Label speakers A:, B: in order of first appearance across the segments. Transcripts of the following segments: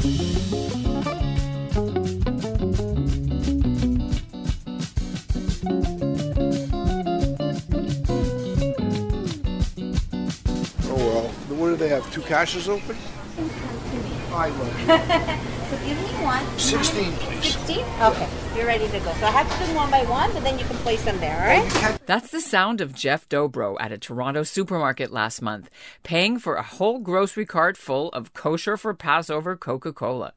A: Oh, they have? Two cashes open? I love
B: So give me one.
A: 16, please.
B: 16? Okay, you're ready to go. So I have to do them one by one, but then you can place them there, all right?
C: That's the sound of Jeff Dobro at a Toronto supermarket last month, paying for a whole grocery cart full of kosher for Passover Coca Cola.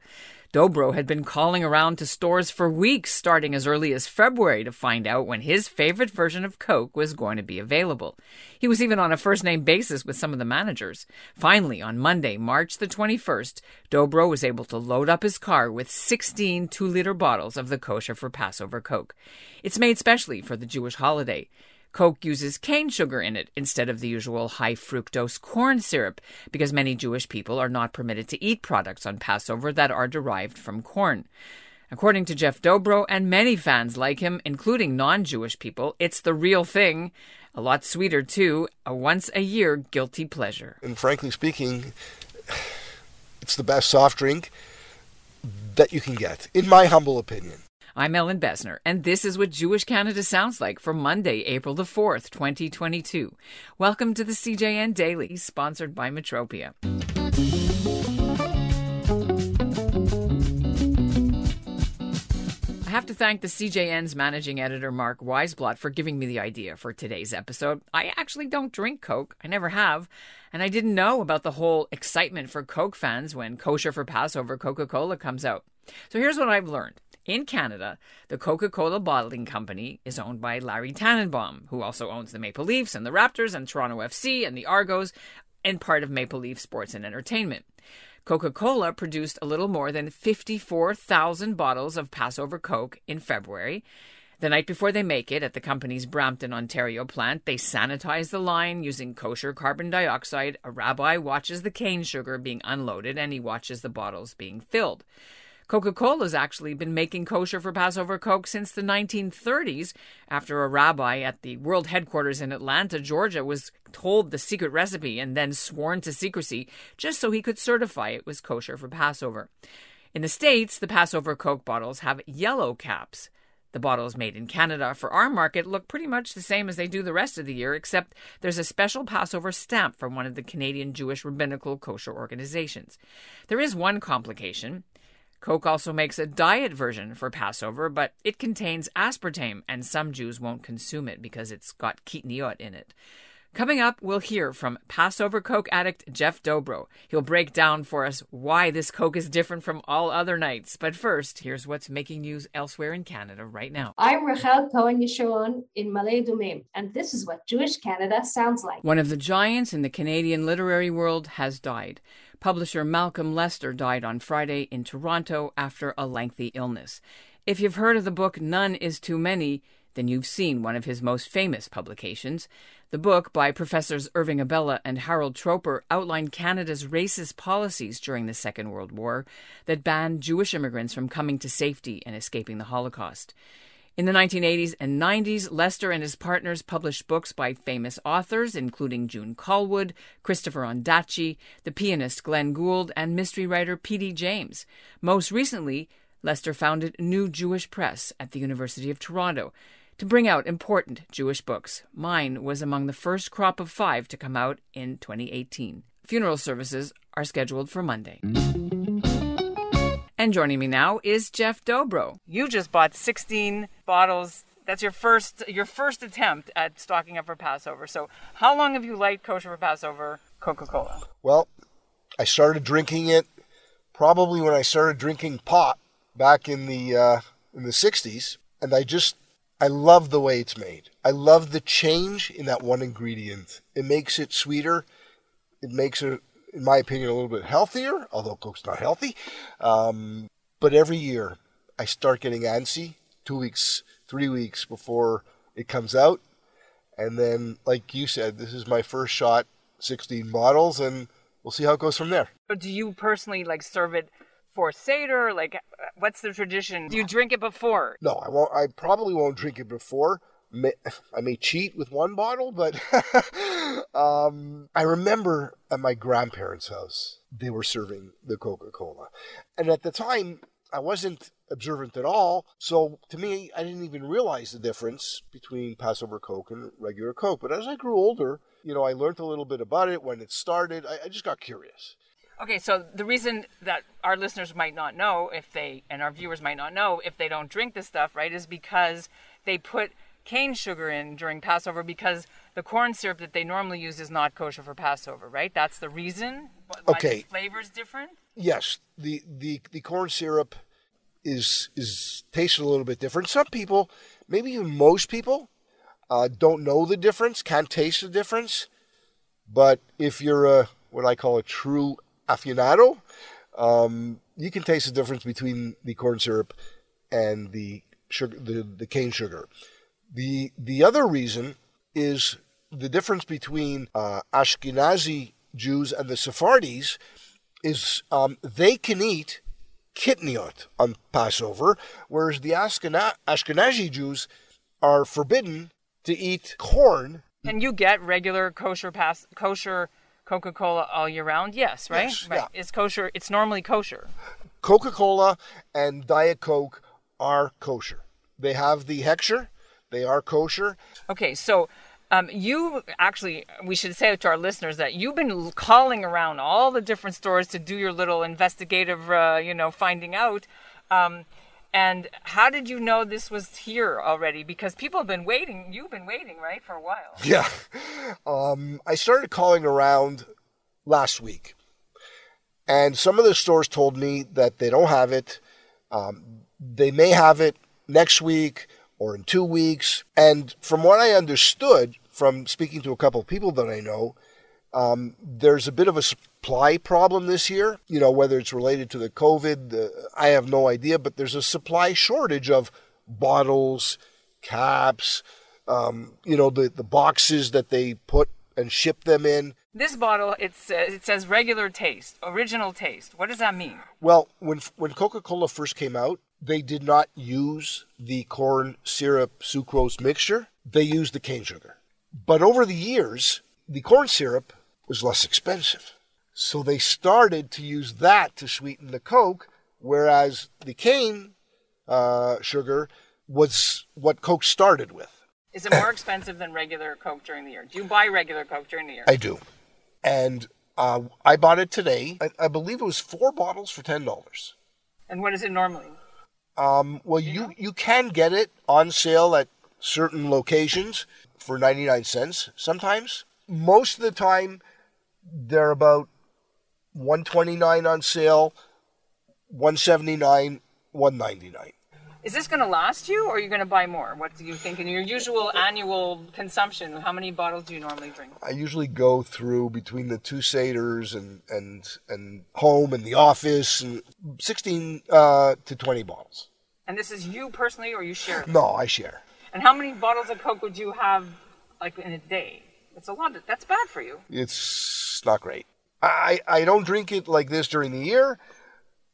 C: Dobro had been calling around to stores for weeks, starting as early as February, to find out when his favorite version of Coke was going to be available. He was even on a first name basis with some of the managers. Finally, on Monday, March the 21st, Dobro was able to load up his car with 16 two liter bottles of the kosher for Passover Coke. It's made specially for the Jewish holiday. Coke uses cane sugar in it instead of the usual high fructose corn syrup because many Jewish people are not permitted to eat products on Passover that are derived from corn. According to Jeff Dobro and many fans like him, including non Jewish people, it's the real thing. A lot sweeter, too, a once a year guilty pleasure.
A: And frankly speaking, it's the best soft drink that you can get, in my humble opinion.
C: I'm Ellin Bessner, and this is what Jewish Canada sounds like for Monday, April the 4th, 2022. Welcome to the CJN Daily, sponsored by Metropia. I have to thank the CJN's managing editor, Mark Weisblott, for giving me the idea for today's episode. I actually don't drink Coke, I never have, and I didn't know about the whole excitement for Coke fans when Kosher for Passover Coca Cola comes out. So here's what I've learned. In Canada, the Coca Cola Bottling Company is owned by Larry Tannenbaum, who also owns the Maple Leafs and the Raptors and Toronto FC and the Argos, and part of Maple Leaf Sports and Entertainment. Coca Cola produced a little more than 54,000 bottles of Passover Coke in February. The night before they make it at the company's Brampton, Ontario plant, they sanitize the line using kosher carbon dioxide. A rabbi watches the cane sugar being unloaded and he watches the bottles being filled. Coca Cola's actually been making kosher for Passover Coke since the 1930s, after a rabbi at the world headquarters in Atlanta, Georgia, was told the secret recipe and then sworn to secrecy just so he could certify it was kosher for Passover. In the States, the Passover Coke bottles have yellow caps. The bottles made in Canada for our market look pretty much the same as they do the rest of the year, except there's a special Passover stamp from one of the Canadian Jewish rabbinical kosher organizations. There is one complication. Coke also makes a diet version for Passover, but it contains aspartame, and some Jews won't consume it because it's got kitniot in it. Coming up, we'll hear from Passover Coke addict Jeff Dobro. He'll break down for us why this Coke is different from all other nights. But first, here's what's making news elsewhere in Canada right now.
D: I'm Rachel Cohen Yeshurun in Ma'ale Adumim, and this is what Jewish Canada sounds like.
C: One of the giants in the Canadian literary world has died. Publisher Malcolm Lester died on Friday in Toronto after a lengthy illness. If you've heard of the book None is Too Many, then you've seen one of his most famous publications. The book, by Professors Irving Abella and Harold Troper, outlined Canada's racist policies during the Second World War that banned Jewish immigrants from coming to safety and escaping the Holocaust. In the 1980s and 90s, Lester and his partners published books by famous authors, including June Callwood, Christopher Ondaatje, the pianist Glenn Gould, and mystery writer P.D. James. Most recently, Lester founded New Jewish Press at the University of Toronto to bring out important Jewish books. Mine was among the first crop of five to come out in 2018. Funeral services are scheduled for Monday. And joining me now is Jeff Dobro. You just bought 16 bottles. That's your first your first attempt at stocking up for Passover. So, how long have you liked kosher for Passover Coca-Cola?
A: Well, I started drinking it probably when I started drinking pot back in the uh, in the 60s, and I just I love the way it's made. I love the change in that one ingredient. It makes it sweeter. It makes it in my opinion, a little bit healthier, although Coke's not healthy. Um, but every year I start getting antsy two weeks, three weeks before it comes out. And then, like you said, this is my first shot, 16 bottles, and we'll see how it goes from there.
C: But do you personally like serve it for Seder? Like, what's the tradition? Do you drink it before?
A: No, I won't. I probably won't drink it before. May, I may cheat with one bottle, but um, I remember at my grandparents' house, they were serving the Coca Cola. And at the time, I wasn't observant at all. So to me, I didn't even realize the difference between Passover Coke and regular Coke. But as I grew older, you know, I learned a little bit about it when it started. I, I just got curious.
C: Okay, so the reason that our listeners might not know if they, and our viewers might not know if they don't drink this stuff, right, is because they put cane sugar in during Passover because the corn syrup that they normally use is not kosher for Passover, right? That's the reason
A: Okay.
C: the flavor's different?
A: Yes, the, the, the corn syrup is is tastes a little bit different. Some people, maybe even most people, uh, don't know the difference, can't taste the difference. But if you're a what I call a true aficionado, um, you can taste the difference between the corn syrup and the sugar, the, the cane sugar. The the other reason is the difference between uh, Ashkenazi Jews and the Sephardis is um, they can eat kitniot on Passover, whereas the Ashkena- Ashkenazi Jews are forbidden to eat corn.
C: And you get regular kosher pass kosher Coca-Cola all year round? Yes, right?
A: Yes,
C: right.
A: yeah.
C: It's kosher. It's normally kosher.
A: Coca-Cola and Diet Coke are kosher. They have the hechsher. They are kosher.
C: Okay, so um, you actually, we should say to our listeners that you've been calling around all the different stores to do your little investigative, uh, you know, finding out. Um, and how did you know this was here already? Because people have been waiting. You've been waiting, right, for a while.
A: Yeah. Um, I started calling around last week, and some of the stores told me that they don't have it. Um, they may have it next week or in two weeks. And from what I understood from speaking to a couple of people that I know, um, there's a bit of a supply problem this year. You know, whether it's related to the COVID, uh, I have no idea, but there's a supply shortage of bottles, caps, um, you know, the, the boxes that they put and ship them in.
C: This bottle, it's, uh, it says regular taste, original taste. What does that mean?
A: Well, when when Coca-Cola first came out, they did not use the corn syrup sucrose mixture. They used the cane sugar. But over the years, the corn syrup was less expensive. So they started to use that to sweeten the Coke, whereas the cane uh, sugar was what Coke started with.
C: Is it more expensive than regular Coke during the year? Do you buy regular Coke during the year?
A: I do. And uh, I bought it today. I, I believe it was four bottles for $10.
C: and what is it normally?
A: Um, well, you, you can get it on sale at certain locations for 99 cents sometimes. Most of the time, they're about 129 on sale, 179, 199.
C: Is this going to last you, or are you going to buy more? What do you think in your usual annual consumption? How many bottles do you normally drink?
A: I usually go through between the two Seders and, and, and home and the office and 16 uh, to 20 bottles.
C: And this is you personally, or you share? them?
A: No, I share.
C: And how many bottles of Coke would you have, like in a day? It's a lot. That's bad for you.
A: It's not great. I, I don't drink it like this during the year.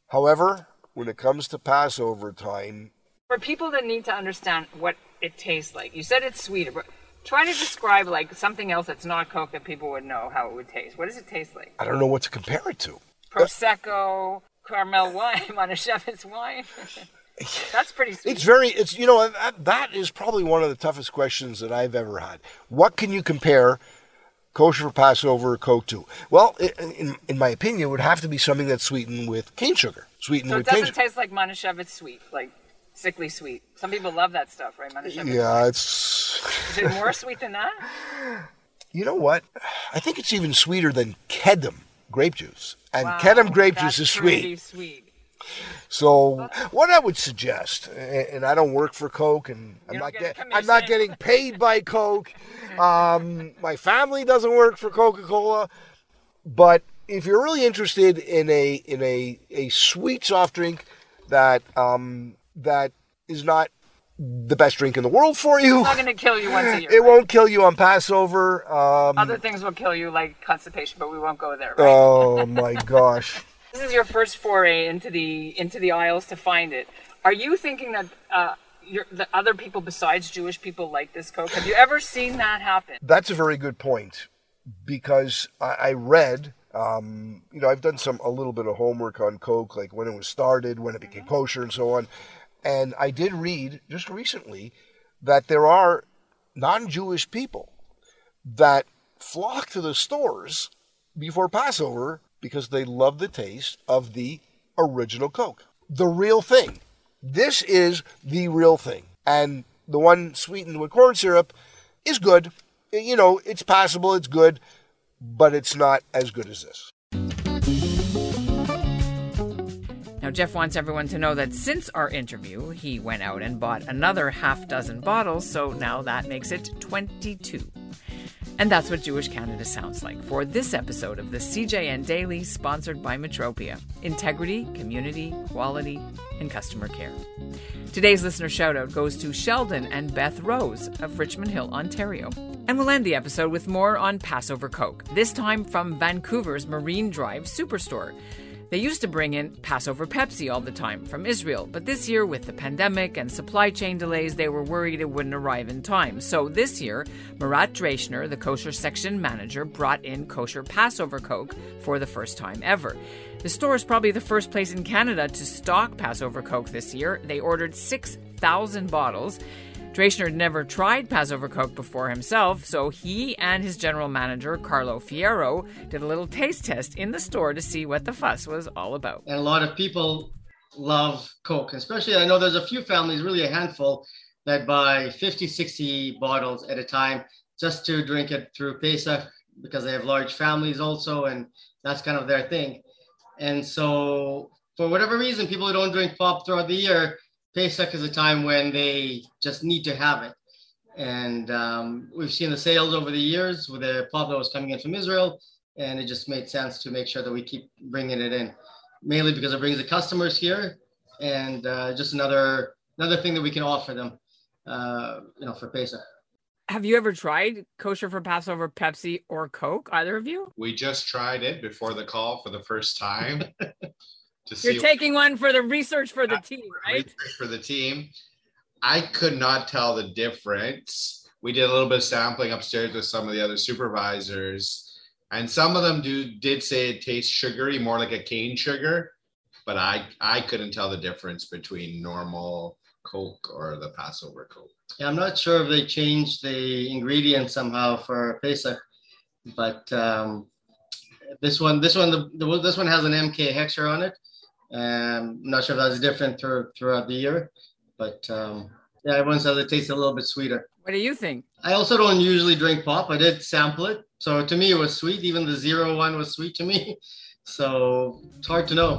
A: However, when it comes to Passover time,
C: For people that need to understand what it tastes like, you said it's sweeter, but try to describe like something else that's not Coke that people would know how it would taste. What does it taste like?
A: I don't know what to compare it to.
C: Prosecco, Carmel wine, Manischewitz wine. that's pretty sweet.
A: It's very, it's, you know, that, that is probably one of the toughest questions that I've ever had. What can you compare kosher for Passover Coke to? Well, i- in, in my opinion, it would have to be something that's sweetened with cane sugar. Sweetened
C: So it
A: with cane
C: doesn't
A: sugar.
C: taste like Manischewitz sweet, like sickly sweet. Some people love that stuff, right? Manischewitz.
A: Yeah, it's.
C: Is it more sweet than that?
A: You know what? I think it's even sweeter than Kedem grape juice. And
C: Wow,
A: Kedem grape juice is sweet.
C: sweet.
A: So what I would suggest, and I don't work for Coke, and I'm
C: don't get
A: get, I'm not getting paid by Coke. Um, my family doesn't work for Coca Cola, but if you're really interested in a in a, a sweet soft drink that um, that is not the best drink in the world for you,
C: It's not going to kill you once a year.
A: it
C: right?
A: won't kill you on Passover. Um,
C: Other things will kill you, like constipation, but we won't go there. Right?
A: oh my gosh.
C: This is your first foray into the into the aisles to find it. Are you thinking that uh, your, the other people besides Jewish people like this Coke? Have you ever seen that happen?
A: That's a very good point because I, I read. Um, you know, I've done some a little bit of homework on Coke, like when it was started, when it became kosher, and so on. And I did read just recently that there are non-Jewish people that flock to the stores before Passover because they love the taste of the original Coke, the real thing. This is the real thing, and the one sweetened with corn syrup is good. You know, it's passable, it's good, but it's not as good as this.
C: Now, Jeff wants everyone to know that since our interview, he went out and bought another half dozen bottles, so now that makes it 22. And that's what Jewish Canada sounds like for this episode of the CJN Daily, sponsored by Metropia Integrity, Community, Quality, and Customer Care. Today's listener shoutout goes to Sheldon and Beth Rose of Richmond Hill, Ontario. And we'll end the episode with more on Passover Coke, this time from Vancouver's Marine Drive Superstore. They used to bring in Passover Pepsi all the time from Israel, but this year, with the pandemic and supply chain delays, they were worried it wouldn't arrive in time. So this year, Murat Dreschner, the kosher section manager, brought in kosher Passover Coke for the first time ever. The store is probably the first place in Canada to stock Passover Coke this year. They ordered 6,000 bottles. Dreschner had never tried Passover Coke before himself, so he and his general manager, Carlo Fierro, did a little taste test in the store to see what the fuss was all about.
E: And a lot of people love Coke, especially I know there's a few families, really a handful, that buy 50, 60 bottles at a time just to drink it through Pesach because they have large families also, and that's kind of their thing. And so, for whatever reason, people who don't drink pop throughout the year, Pesach is a time when they just need to have it. And um, we've seen the sales over the years with the pop that was coming in from Israel, and it just made sense to make sure that we keep bringing it in, mainly because it brings the customers here, and uh, just another another thing that we can offer them, uh, you know, for Pesach.
C: Have you ever tried kosher for Passover Pepsi or Coke? Either of you?
F: We just tried it before the call for the first time.
C: to see You're taking one for the research for the team, right?
F: Research for the team. I could not tell the difference. We did a little bit of sampling upstairs with some of the other supervisors, and some of them do did say it tastes sugary, more like a cane sugar, but I I couldn't tell the difference between normal Coke or the Passover Coke.
E: Yeah, I'm not sure if they changed the ingredient somehow for Pesach, but um, this one, this one, the, the, this one has an MK hechsher on it. Um, I'm not sure if that's different through, throughout the year, but um, yeah, everyone says it tastes a little bit sweeter.
C: What do you think?
E: I also don't usually drink pop. I did sample it, so to me it was sweet. Even the zero one was sweet to me. So it's hard to know.